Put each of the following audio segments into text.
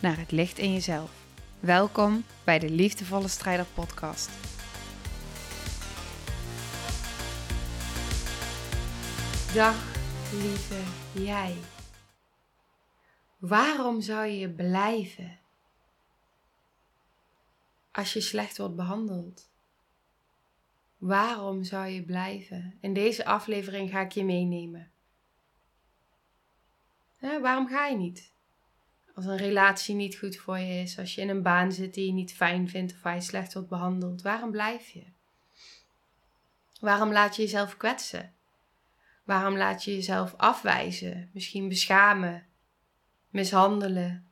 naar het licht in jezelf. Welkom bij de Liefdevolle Strijder Podcast. Dag lieve jij. Waarom zou je blijven als je slecht wordt behandeld? Waarom zou je blijven? In deze aflevering ga ik je meenemen. waarom ga je niet? Als een relatie niet goed voor je is, als je in een baan zit die je niet fijn vindt of waar je slecht wordt behandeld, waarom blijf je? Waarom laat je jezelf kwetsen? Waarom laat je jezelf afwijzen, misschien beschamen, mishandelen,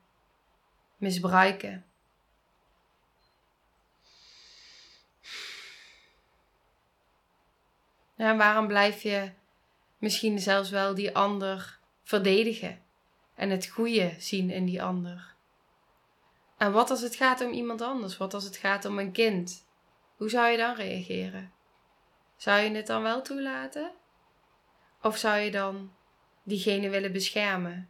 misbruiken? En waarom blijf je misschien zelfs wel die ander verdedigen en het goede zien in die ander? En wat als het gaat om iemand anders? Wat als het gaat om een kind? Hoe zou je dan reageren? Zou je het dan wel toelaten? Of zou je dan diegene willen beschermen?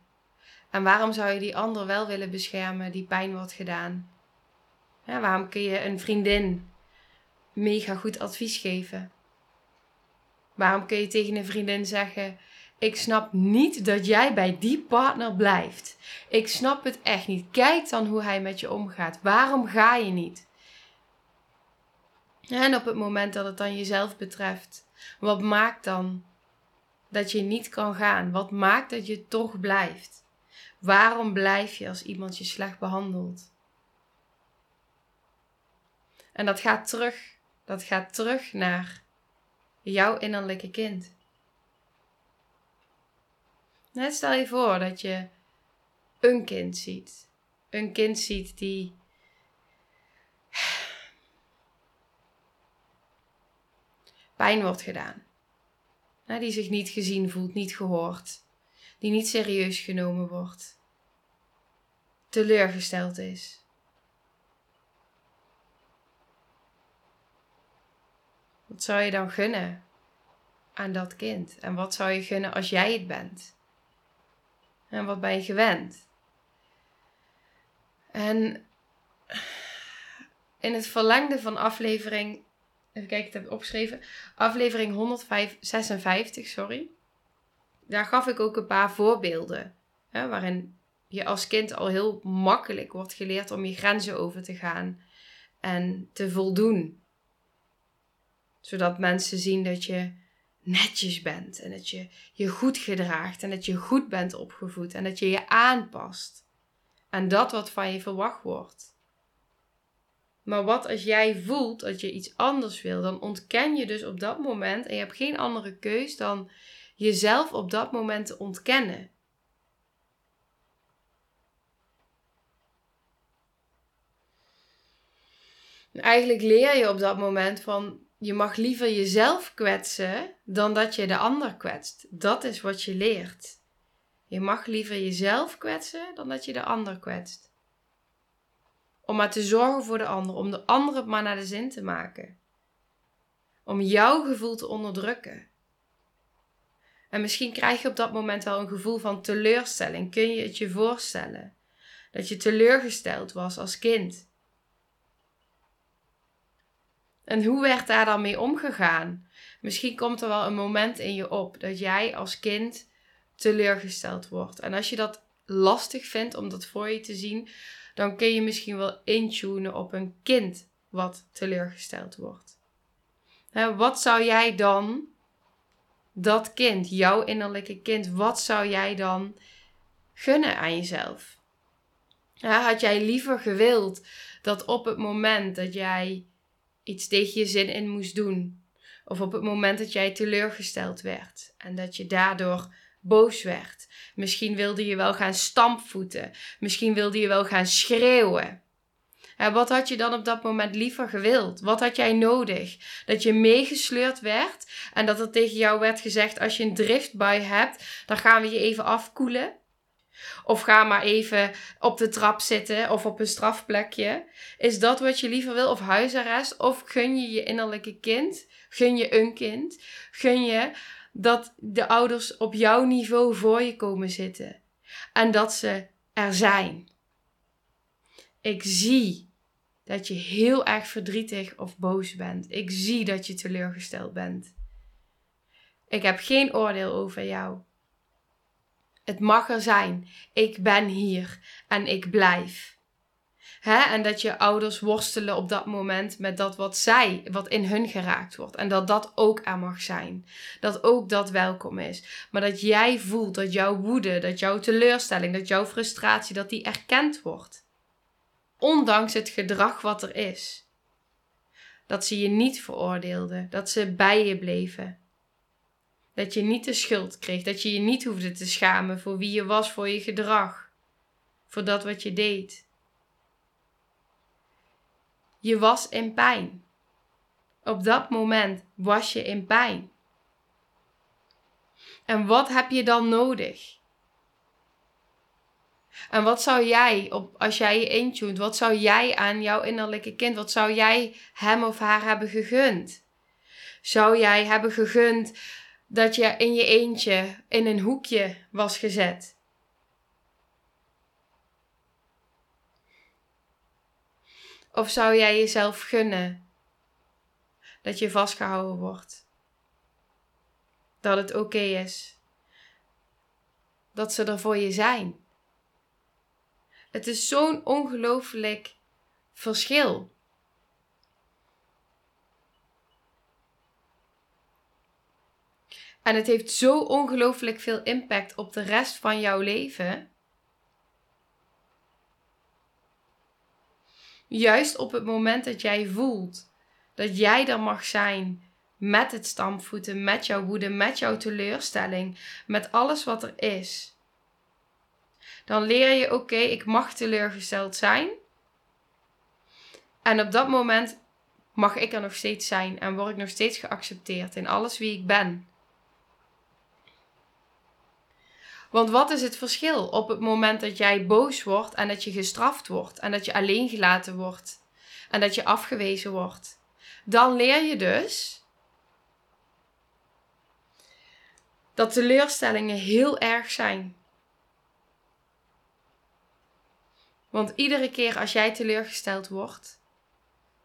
En waarom zou je die ander wel willen beschermen die pijn wordt gedaan? Waarom kun je een vriendin mega goed advies geven? Waarom kun je tegen een vriendin zeggen: Ik snap niet dat jij bij die partner blijft. Ik snap het echt niet. Kijk dan hoe hij met je omgaat. Waarom ga je niet? En op het moment dat het dan jezelf betreft, wat maakt dan dat je niet kan gaan? Wat maakt dat je toch blijft? Waarom blijf je als iemand je slecht behandelt? En dat gaat terug. Dat gaat terug naar jouw innerlijke kind. Net stel je voor dat je een kind ziet. Een kind ziet die pijn wordt gedaan. Die zich niet gezien voelt, niet gehoord. Die niet serieus genomen wordt. Teleurgesteld is. Wat zou je dan gunnen aan dat kind? En wat zou je gunnen als jij het bent? En wat ben je gewend? En in het verlengde van aflevering, even kijken, ik heb het opgeschreven, aflevering 156, sorry. Daar gaf ik ook een paar voorbeelden, hè, waarin je als kind al heel makkelijk wordt geleerd om je grenzen over te gaan en te voldoen zodat mensen zien dat je netjes bent en dat je je goed gedraagt en dat je goed bent opgevoed en dat je je aanpast aan dat wat van je verwacht wordt. Maar wat als jij voelt dat je iets anders wil, dan ontken je dus op dat moment en je hebt geen andere keus dan jezelf op dat moment te ontkennen. eigenlijk leer je op dat moment van je mag liever jezelf kwetsen dan dat je de ander kwetst. Dat is wat je leert. Je mag liever jezelf kwetsen dan dat je de ander kwetst. Om maar te zorgen voor de ander, om de ander het maar naar de zin te maken. Om jouw gevoel te onderdrukken. En misschien krijg je op dat moment wel een gevoel van teleurstelling. Kun je het je voorstellen? Dat je teleurgesteld was als kind. En hoe werd daar dan mee omgegaan? Misschien komt er wel een moment in je op dat jij als kind teleurgesteld wordt. En als je dat lastig vindt om dat voor je te zien, dan kun je misschien wel intunen op een kind wat teleurgesteld wordt. wat zou jij dan, dat kind, jouw innerlijke kind, wat zou jij dan gunnen aan jezelf? had jij liever gewild dat op het moment dat jij iets tegen je zin in moest doen. Of op het moment dat jij teleurgesteld werd en dat je daardoor boos werd. Misschien wilde je wel gaan stampvoeten. Misschien wilde je wel gaan schreeuwen. En wat had je dan op dat moment liever gewild? Wat had jij nodig? Dat je meegesleurd werd en dat er tegen jou werd gezegd: als je een driftbui hebt, dan gaan we je even afkoelen. Of ga maar even op de trap zitten of op een strafplekje. Is dat wat je liever wil? Of huisarrest? Of gun je je innerlijke kind? Gun je een kind? Gun je dat de ouders op jouw niveau voor je komen zitten? En dat ze er zijn. Ik zie dat je heel erg verdrietig of boos bent. Ik zie dat je teleurgesteld bent. Ik heb geen oordeel over jou. Het mag er zijn. Ik ben hier en ik blijf. Hè? En dat je ouders worstelen op dat moment met dat wat zij, wat in hun geraakt wordt. En dat dat ook er mag zijn. Dat ook dat welkom is. Maar dat jij voelt dat jouw woede, dat jouw teleurstelling, dat jouw frustratie, dat die erkend wordt. Ondanks het gedrag wat er is. Dat ze je niet veroordeelden, dat ze bij je bleven. Dat je niet de schuld kreeg, dat je je niet hoefde te schamen voor wie je was, voor je gedrag, voor dat wat je deed. Je was in pijn. Op dat moment was je in pijn. En wat heb je dan nodig? En wat zou jij, op, als jij je intuned, wat zou jij aan jouw innerlijke kind, wat zou jij hem of haar hebben gegund? Zou jij hebben gegund dat je in je eentje in een hoekje was gezet? Of zou jij jezelf gunnen dat je vastgehouden wordt? Dat het oké is. Dat ze er voor je zijn. Het is zo'n ongelooflijk verschil. En het heeft zo ongelooflijk veel impact op de rest van jouw leven. Juist op het moment dat jij voelt dat jij er mag zijn met het stampvoeten, met jouw woede, met jouw teleurstelling, met alles wat er is. Dan leer je, oké, ik mag teleurgesteld zijn. En op dat moment mag ik er nog steeds zijn en word ik nog steeds geaccepteerd in alles wie ik ben. Want wat is het verschil op het moment dat jij boos wordt en dat je gestraft wordt en dat je alleen gelaten wordt en dat je afgewezen wordt? Dan leer je dus dat teleurstellingen heel erg zijn. Want iedere keer als jij teleurgesteld wordt,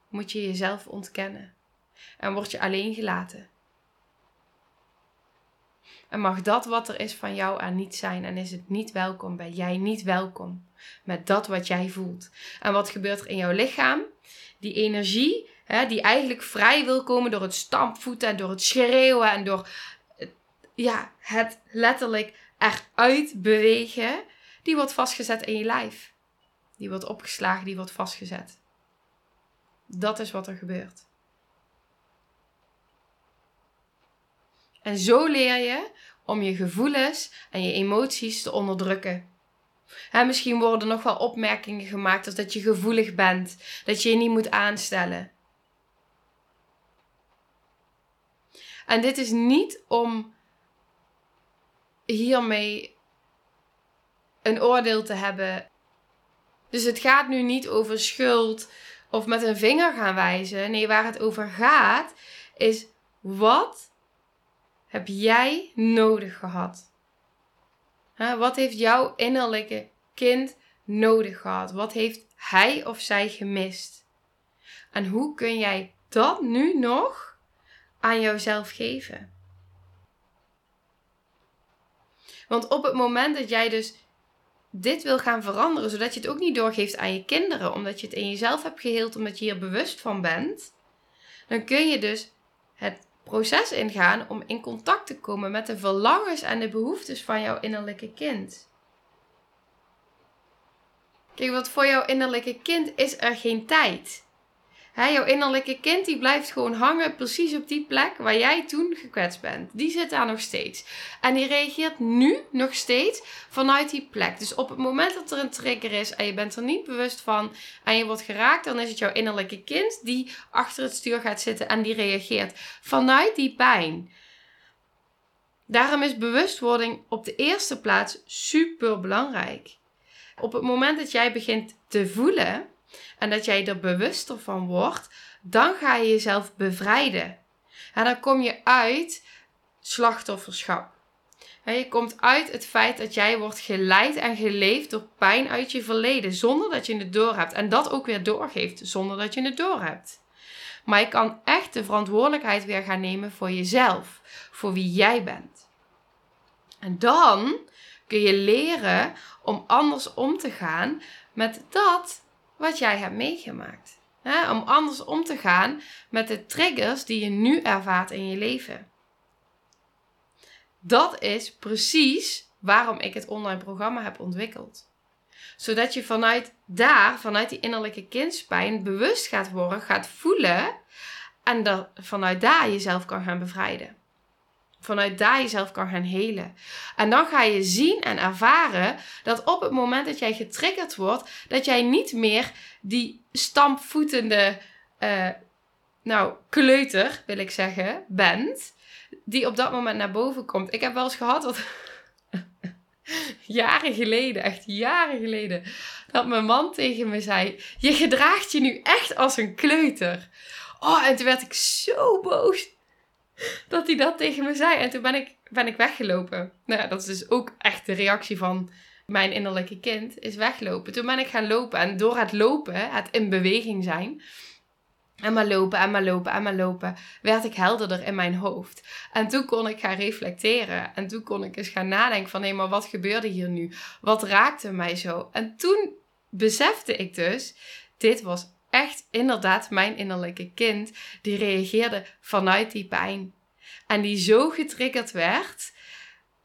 moet je jezelf ontkennen en word je alleen gelaten. En mag dat wat er is van jou er niet zijn en is het niet welkom, ben jij niet welkom met dat wat jij voelt. En wat gebeurt er in jouw lichaam? Die energie, hè, die eigenlijk vrij wil komen door het stampvoeten en door het schreeuwen en door ja, het letterlijk eruit bewegen, die wordt vastgezet in je lijf. Die wordt opgeslagen, die wordt vastgezet. Dat is wat er gebeurt. En zo leer je om je gevoelens en je emoties te onderdrukken. En misschien worden nog wel opmerkingen gemaakt dat je gevoelig bent, dat je je niet moet aanstellen. En dit is niet om hiermee een oordeel te hebben dus het gaat nu niet over schuld of met een vinger gaan wijzen. Nee, waar het over gaat is wat heb jij nodig gehad? wat heeft jouw innerlijke kind nodig gehad? Wat heeft hij of zij gemist? En hoe kun jij dat nu nog aan jouzelf geven? Want op het moment dat jij dus dit wil gaan veranderen, zodat je het ook niet doorgeeft aan je kinderen, omdat je het in jezelf hebt geheeld, omdat je hier bewust van bent, dan kun je dus het proces ingaan om in contact te komen met de verlangens en de behoeftes van jouw innerlijke kind. Kijk, want voor jouw innerlijke kind is er geen tijd. Hè, jouw innerlijke kind die blijft gewoon hangen precies op die plek waar jij toen gekwetst bent. Die zit daar nog steeds. En die reageert nu nog steeds vanuit die plek. Dus op het moment dat er een trigger is en je bent er niet bewust van en je wordt geraakt, dan is het jouw innerlijke kind die achter het stuur gaat zitten en die reageert vanuit die pijn. Daarom is bewustwording op de eerste plaats super belangrijk. Op het moment dat jij begint te voelen en dat jij er bewuster van wordt, dan ga je jezelf bevrijden. En dan kom je uit slachtofferschap. je komt uit het feit dat jij wordt geleid en geleefd door pijn uit je verleden, zonder dat je het doorhebt. En dat ook weer doorgeeft, zonder dat je het doorhebt. Maar je kan echt de verantwoordelijkheid weer gaan nemen voor jezelf, voor wie jij bent. En dan kun je leren om anders om te gaan met dat wat jij hebt meegemaakt. om anders om te gaan met de triggers die je nu ervaart in je leven. Dat is precies waarom ik het online programma heb ontwikkeld. Zodat je vanuit daar, vanuit die innerlijke kindspijn, bewust gaat worden, gaat voelen en dat vanuit daar jezelf kan gaan bevrijden vanuit daar jezelf kan gaan helen. En dan ga je zien en ervaren dat op het moment dat jij getriggerd wordt, dat jij niet meer die stampvoetende, uh, nou, kleuter, wil ik zeggen, bent, die op dat moment naar boven komt. Ik heb wel eens gehad dat. jaren geleden, echt jaren geleden, dat mijn man tegen me zei: Je gedraagt je nu echt als een kleuter. Oh, en toen werd ik zo boos dat hij dat tegen me zei. En toen ben ik, ben ik weggelopen. Nou ja, dat is dus ook echt de reactie van mijn innerlijke kind, is weglopen. Toen ben ik gaan lopen. En door het lopen, het in beweging zijn, en maar lopen, en maar lopen, en maar lopen, werd ik helderder in mijn hoofd. En toen kon ik gaan reflecteren. En toen kon ik eens gaan nadenken van, hé, maar wat gebeurde hier nu? Wat raakte mij zo? En toen besefte ik dus, dit was echt inderdaad mijn innerlijke kind, die reageerde vanuit die pijn. En die zo getriggerd werd,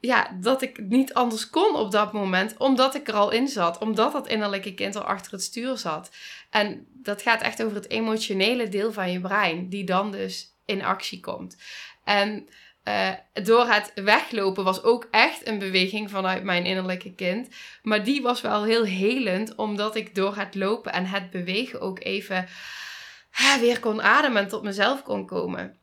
ja, dat ik niet anders kon op dat moment, omdat ik er al in zat, omdat dat innerlijke kind al achter het stuur zat. En dat gaat echt over het emotionele deel van je brein, die dan dus in actie komt. En uh, door het weglopen was ook echt een beweging vanuit mijn innerlijke kind. Maar die was wel heel helend, omdat ik door het lopen en het bewegen ook even weer kon ademen en tot mezelf kon komen.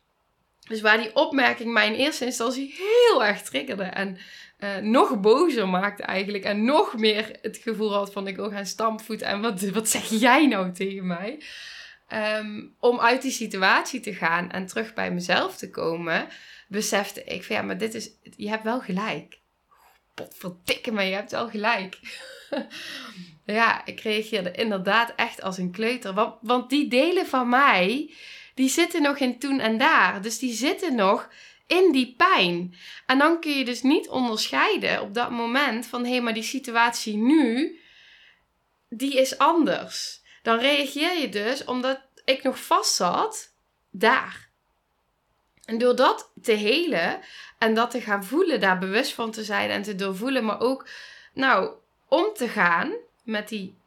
Dus waar die opmerking mij in eerste instantie heel erg triggerde en uh, nog bozer maakte eigenlijk. En nog meer het gevoel had van ik wil gaan stampvoeten en wat, wat zeg jij nou tegen mij? Um, om uit die situatie te gaan en terug bij mezelf te komen besefte ik van ja, maar dit is, je hebt wel gelijk. Potverdikke me, je hebt wel gelijk. ja, ik reageerde inderdaad echt als een kleuter. Want, want die delen van mij, die zitten nog in toen en daar. Dus die zitten nog in die pijn. En dan kun je dus niet onderscheiden op dat moment van hé, maar die situatie nu, die is anders. Dan reageer je dus omdat ik nog vast zat daar. En door dat te helen en dat te gaan voelen, daar bewust van te zijn en te doorvoelen, maar ook nou, om te gaan met die,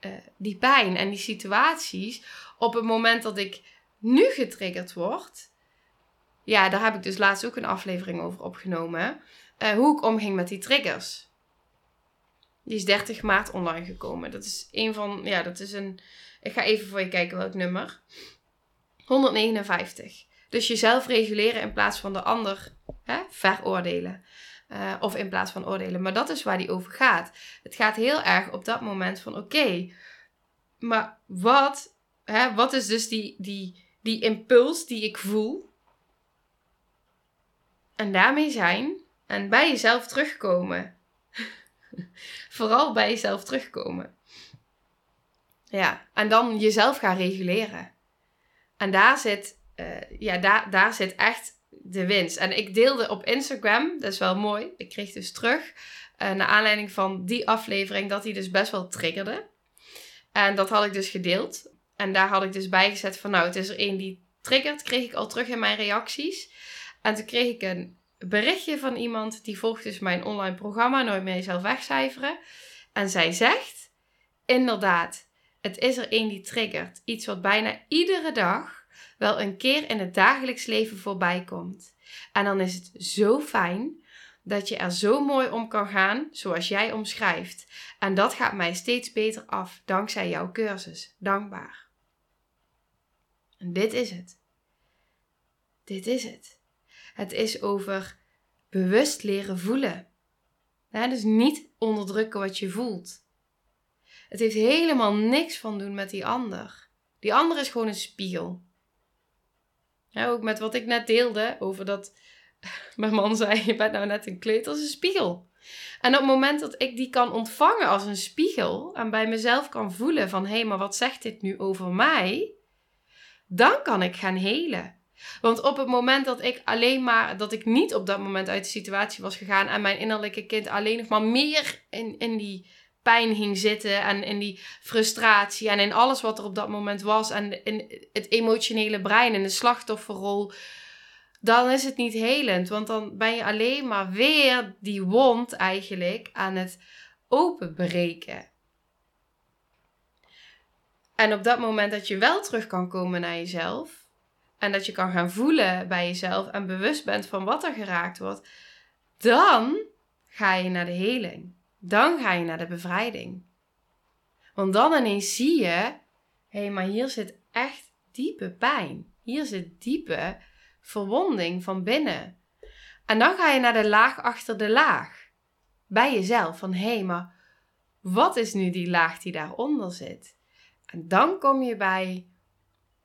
uh, die pijn en die situaties op het moment dat ik nu getriggerd word. Ja, daar heb ik dus laatst ook een aflevering over opgenomen. Uh, hoe ik omging met die triggers. Die is 30 maart online gekomen. Dat is een van, ja, dat is een. Ik ga even voor je kijken welk nummer. 159. Dus jezelf reguleren in plaats van de ander hè, veroordelen. Uh, of in plaats van oordelen. Maar dat is waar die over gaat. Het gaat heel erg op dat moment van oké, maar wat, hè, wat is dus die, die, die impuls die ik voel? En daarmee zijn en bij jezelf terugkomen. Vooral bij jezelf terugkomen. Ja, en dan jezelf gaan reguleren. En daar zit uh, ja, daar, daar zit echt de winst. En ik deelde op Instagram, dat is wel mooi. Ik kreeg dus terug, uh, naar aanleiding van die aflevering, dat hij dus best wel triggerde. En dat had ik dus gedeeld. En daar had ik dus bijgezet van, nou, het is er één die triggert, kreeg ik al terug in mijn reacties. En toen kreeg ik een berichtje van iemand die volgt dus mijn online programma Nooit meer jezelf wegcijferen. En zij zegt, inderdaad, Het is er één die triggert. Iets wat bijna iedere dag wel een keer in het dagelijks leven voorbij komt. En dan is het zo fijn dat je er zo mooi om kan gaan zoals jij omschrijft. En dat gaat mij steeds beter af dankzij jouw cursus. Dankbaar. En dit is het. Dit is het. Het is over bewust leren voelen. dus niet onderdrukken wat je voelt. Het heeft helemaal niks van doen met die ander. Die ander is gewoon een spiegel. ook met wat ik net deelde over dat mijn man zei: Je bent nou net een kleuter als een spiegel. En op het moment dat ik die kan ontvangen als een spiegel en bij mezelf kan voelen van hé, hey, maar wat zegt dit nu over mij? Dan kan ik gaan helen. Want op het moment dat ik alleen maar, dat ik niet op dat moment uit de situatie was gegaan en mijn innerlijke kind alleen nog maar meer in, in die pijn ging zitten en in die frustratie en in alles wat er op dat moment was en in het emotionele brein en de slachtofferrol, dan is het niet helend. Want dan ben je alleen maar weer die wond eigenlijk aan het openbreken. En op dat moment dat je wel terug kan komen naar jezelf en dat je kan gaan voelen bij jezelf en bewust bent van wat er geraakt wordt, dan ga je naar de heling. Dan ga je naar de bevrijding. Want dan ineens zie je, hé, hey, maar hier zit echt diepe pijn. Hier zit diepe verwonding van binnen. En dan ga je naar de laag achter de laag. Bij jezelf. Van hé, hey, maar wat is nu die laag die daaronder zit? En dan kom je bij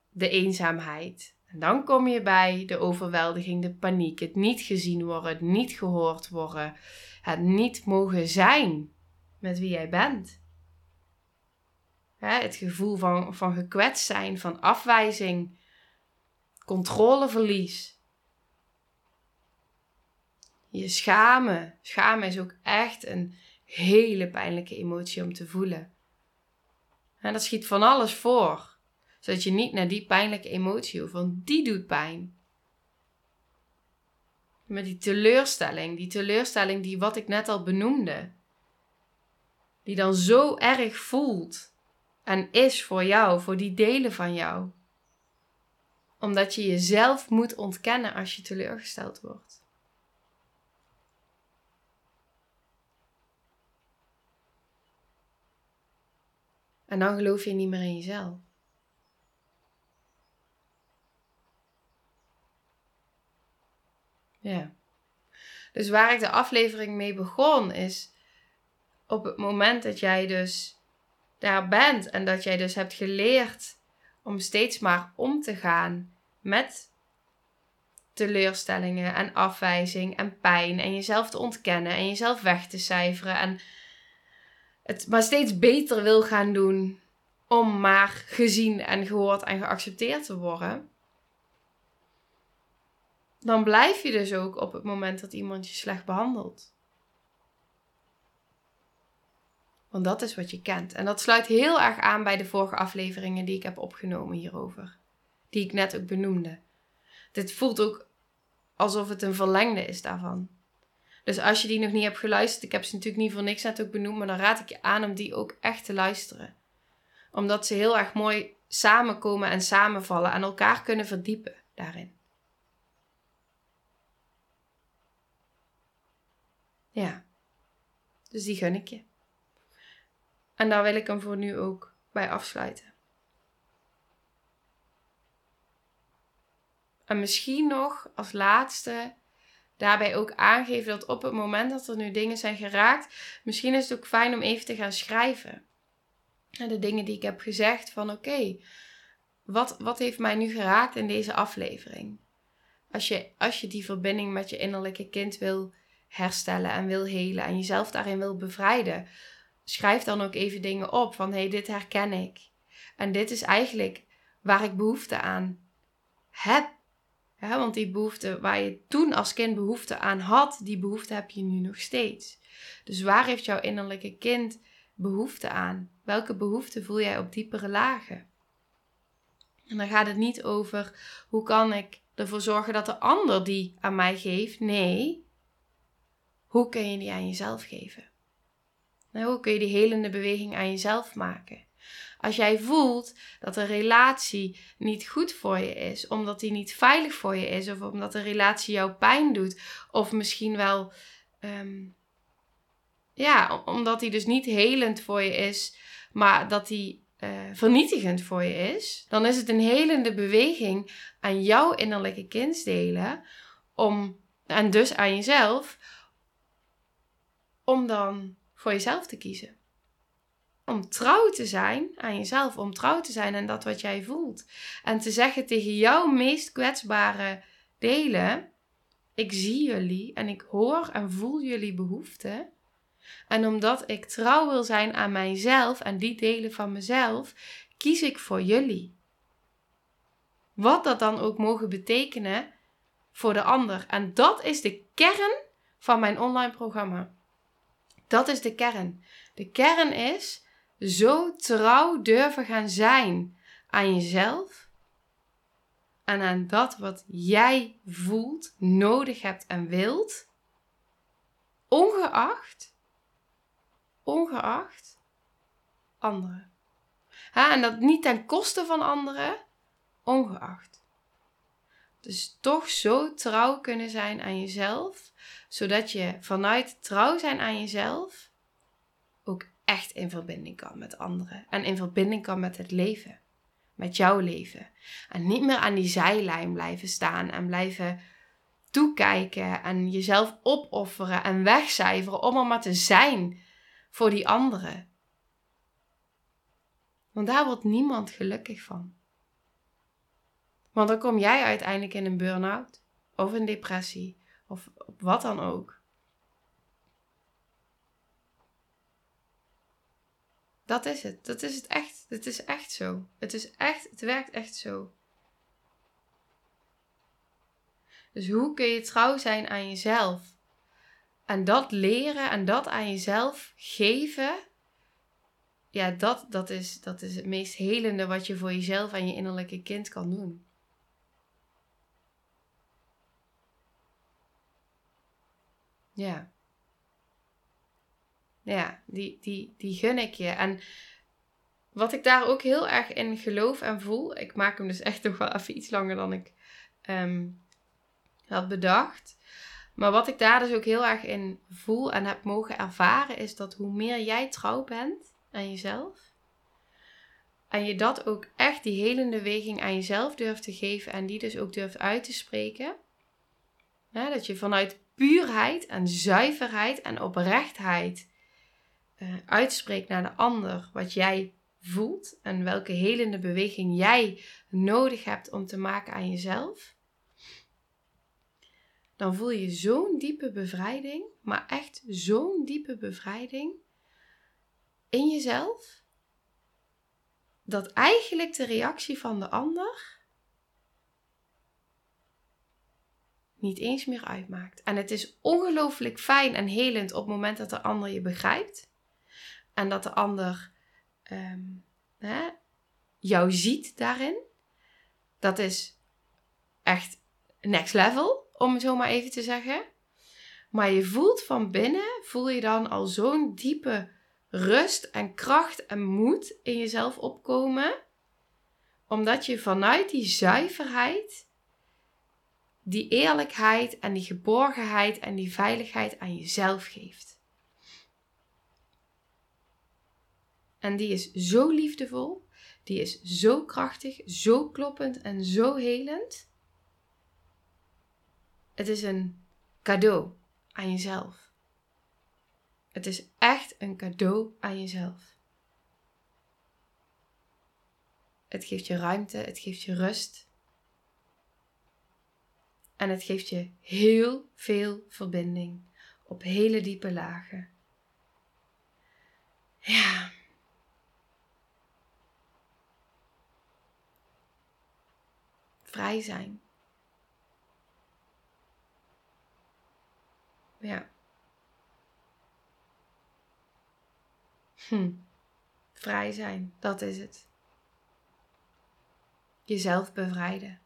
de eenzaamheid. Dan kom je bij de overweldiging, de paniek, het niet gezien worden, het niet gehoord worden, het niet mogen zijn met wie jij bent. het gevoel van, van gekwetst zijn, van afwijzing, controleverlies. Je schamen. Schamen is ook echt een hele pijnlijke emotie om te voelen. En dat schiet van alles voor, zodat je niet naar die pijnlijke emotie hoeft, want die doet pijn. Met die teleurstelling, die teleurstelling die wat ik net al benoemde, die dan zo erg voelt en is voor jou, voor die delen van jou omdat je jezelf moet ontkennen als je teleurgesteld wordt. En dan geloof je niet meer in jezelf. Ja. Dus waar ik de aflevering mee begon is op het moment dat jij dus daar bent en dat jij dus hebt geleerd om steeds maar om te gaan met teleurstellingen en afwijzing en pijn en jezelf te ontkennen en jezelf weg te cijferen en het maar steeds beter wil gaan doen om maar gezien en gehoord en geaccepteerd te worden, dan blijf je dus ook op het moment dat iemand je slecht behandelt. Want dat is wat je kent. En dat sluit heel erg aan bij de vorige afleveringen die ik heb opgenomen hierover die ik net ook benoemde. Dit voelt ook alsof het een verlengde is daarvan. Dus als je die nog niet hebt geluisterd, ik heb ze natuurlijk niet voor niks net ook benoemd, maar dan raad ik je aan om die ook echt te luisteren. Omdat ze heel erg mooi samenkomen en samenvallen en elkaar kunnen verdiepen daarin. Ja, dus die gun ik je. En daar wil ik hem voor nu ook bij afsluiten. En misschien nog als laatste daarbij ook aangeven dat op het moment dat er nu dingen zijn geraakt, misschien is het ook fijn om even te gaan schrijven. En de dingen die ik heb gezegd van oké, wat, wat heeft mij nu geraakt in deze aflevering? Als je, als je die verbinding met je innerlijke kind wil herstellen en wil helen en jezelf daarin wil bevrijden, schrijf dan ook even dingen op van hé, hey, dit herken ik. En dit is eigenlijk waar ik behoefte aan heb want die behoefte waar je toen als kind behoefte aan had, die behoefte heb je nu nog steeds. Dus waar heeft jouw innerlijke kind behoefte aan? Welke behoefte voel jij op diepere lagen? En dan gaat het niet over hoe kan ik ervoor zorgen dat de ander die aan mij geeft. Nee, hoe kun je die aan jezelf geven? Nou, hoe kun je die helende beweging aan jezelf maken? Als jij voelt dat een relatie niet goed voor je is, omdat die niet veilig voor je is, of omdat de relatie jou pijn doet, of misschien wel, ehm, ja, omdat die dus niet helend voor je is, maar dat die uh, vernietigend voor je is, dan is het een helende beweging aan jouw innerlijke kindsdelen, om, en dus aan jezelf, om dan voor jezelf te kiezen. Om trouw te zijn aan jezelf, om trouw te zijn aan dat wat jij voelt. En te zeggen tegen jouw meest kwetsbare delen: Ik zie jullie en ik hoor en voel jullie behoeften. En omdat ik trouw wil zijn aan mijzelf en die delen van mezelf, kies ik voor jullie. Wat dat dan ook mogen betekenen voor de ander. En dat is de kern van mijn online programma. Dat is de kern. De kern is zo trouw durven gaan zijn aan jezelf en aan dat wat jij voelt, nodig hebt en wilt, ongeacht, ongeacht anderen. en dat niet ten koste van anderen, ongeacht. Dus toch zo trouw kunnen zijn aan jezelf, zodat je vanuit trouw zijn aan jezelf ook echt in verbinding kan met anderen en in verbinding kan met het leven, met jouw leven. En niet meer aan die zijlijn blijven staan en blijven toekijken en jezelf opofferen en wegcijferen om er maar te zijn voor die anderen. Want daar wordt niemand gelukkig van. Want dan kom jij uiteindelijk in een burn-out of een depressie of wat dan ook. Dat is het. Dat is het echt. Het is echt zo. Het is echt, het werkt echt zo. Dus hoe kun je trouw zijn aan jezelf? En dat leren en dat aan jezelf geven. Ja, dat, dat, is, dat is het meest helende wat je voor jezelf en je innerlijke kind kan doen. Ja. Ja, die, die, die gun ik je. En wat ik daar ook heel erg in geloof en voel, ik maak hem dus echt nog wel even iets langer dan ik ehm, had bedacht. Maar wat ik daar dus ook heel erg in voel en heb mogen ervaren, is dat hoe meer jij trouw bent aan jezelf, en je dat ook echt die helende weging aan jezelf durft te geven en die dus ook durft uit te spreken. dat je vanuit puurheid en zuiverheid en oprechtheid uh, uitspreekt naar de ander wat jij voelt en welke helende beweging jij nodig hebt om te maken aan jezelf, dan voel je zo'n diepe bevrijding, maar echt zo'n diepe bevrijding in jezelf, dat eigenlijk de reactie van de ander niet eens meer uitmaakt. En het is ongelooflijk fijn en helend op het moment dat de ander je begrijpt. En dat de ander ehm, hè, jou ziet daarin. Dat is echt next level, om het zo maar even te zeggen. Maar je voelt van binnen, voel je dan al zo'n diepe rust en kracht en moed in jezelf opkomen. Omdat je vanuit die zuiverheid die eerlijkheid en die geborgenheid en die veiligheid aan jezelf geeft. En die is zo liefdevol, die is zo krachtig, zo kloppend en zo helend. Het is een cadeau aan jezelf. Het is echt een cadeau aan jezelf. Het geeft je ruimte, het geeft je rust, en het geeft je heel veel verbinding op hele diepe lagen. Ja. Vrij zijn. Ja. Hm. Vrij zijn, dat is het. Jezelf bevrijden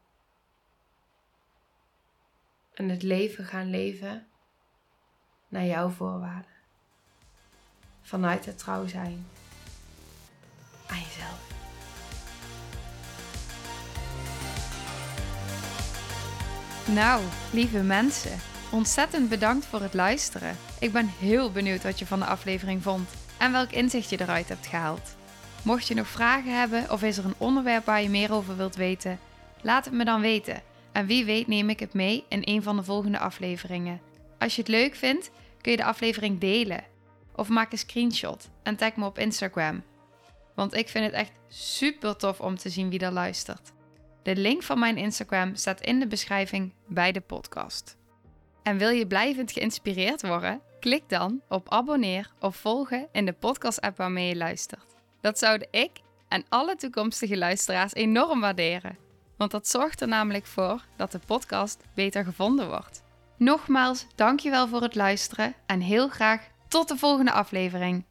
en het leven gaan leven naar jouw voorwaarden. Vanuit het trouw zijn aan jezelf. Nou, lieve mensen, ontzettend bedankt voor het luisteren. Ik ben heel benieuwd wat je van de aflevering vond en welk inzicht je eruit hebt gehaald. Mocht je nog vragen hebben of is er een onderwerp waar je meer over wilt weten, laat het me dan weten. En wie weet neem ik het mee in een van de volgende afleveringen. Als je het leuk vindt, kun je de aflevering delen. Of maak een screenshot en tag me op Instagram. Want ik vind het echt super tof om te zien wie er luistert. De link van mijn Instagram staat in de beschrijving bij de podcast. En wil je blijvend geïnspireerd worden? Klik dan op abonneer of volgen in de podcast-app waarmee je luistert. Dat zouden ik en alle toekomstige luisteraars enorm waarderen. Want dat zorgt er namelijk voor dat de podcast beter gevonden wordt. Nogmaals, dankjewel voor het luisteren en heel graag tot de volgende aflevering.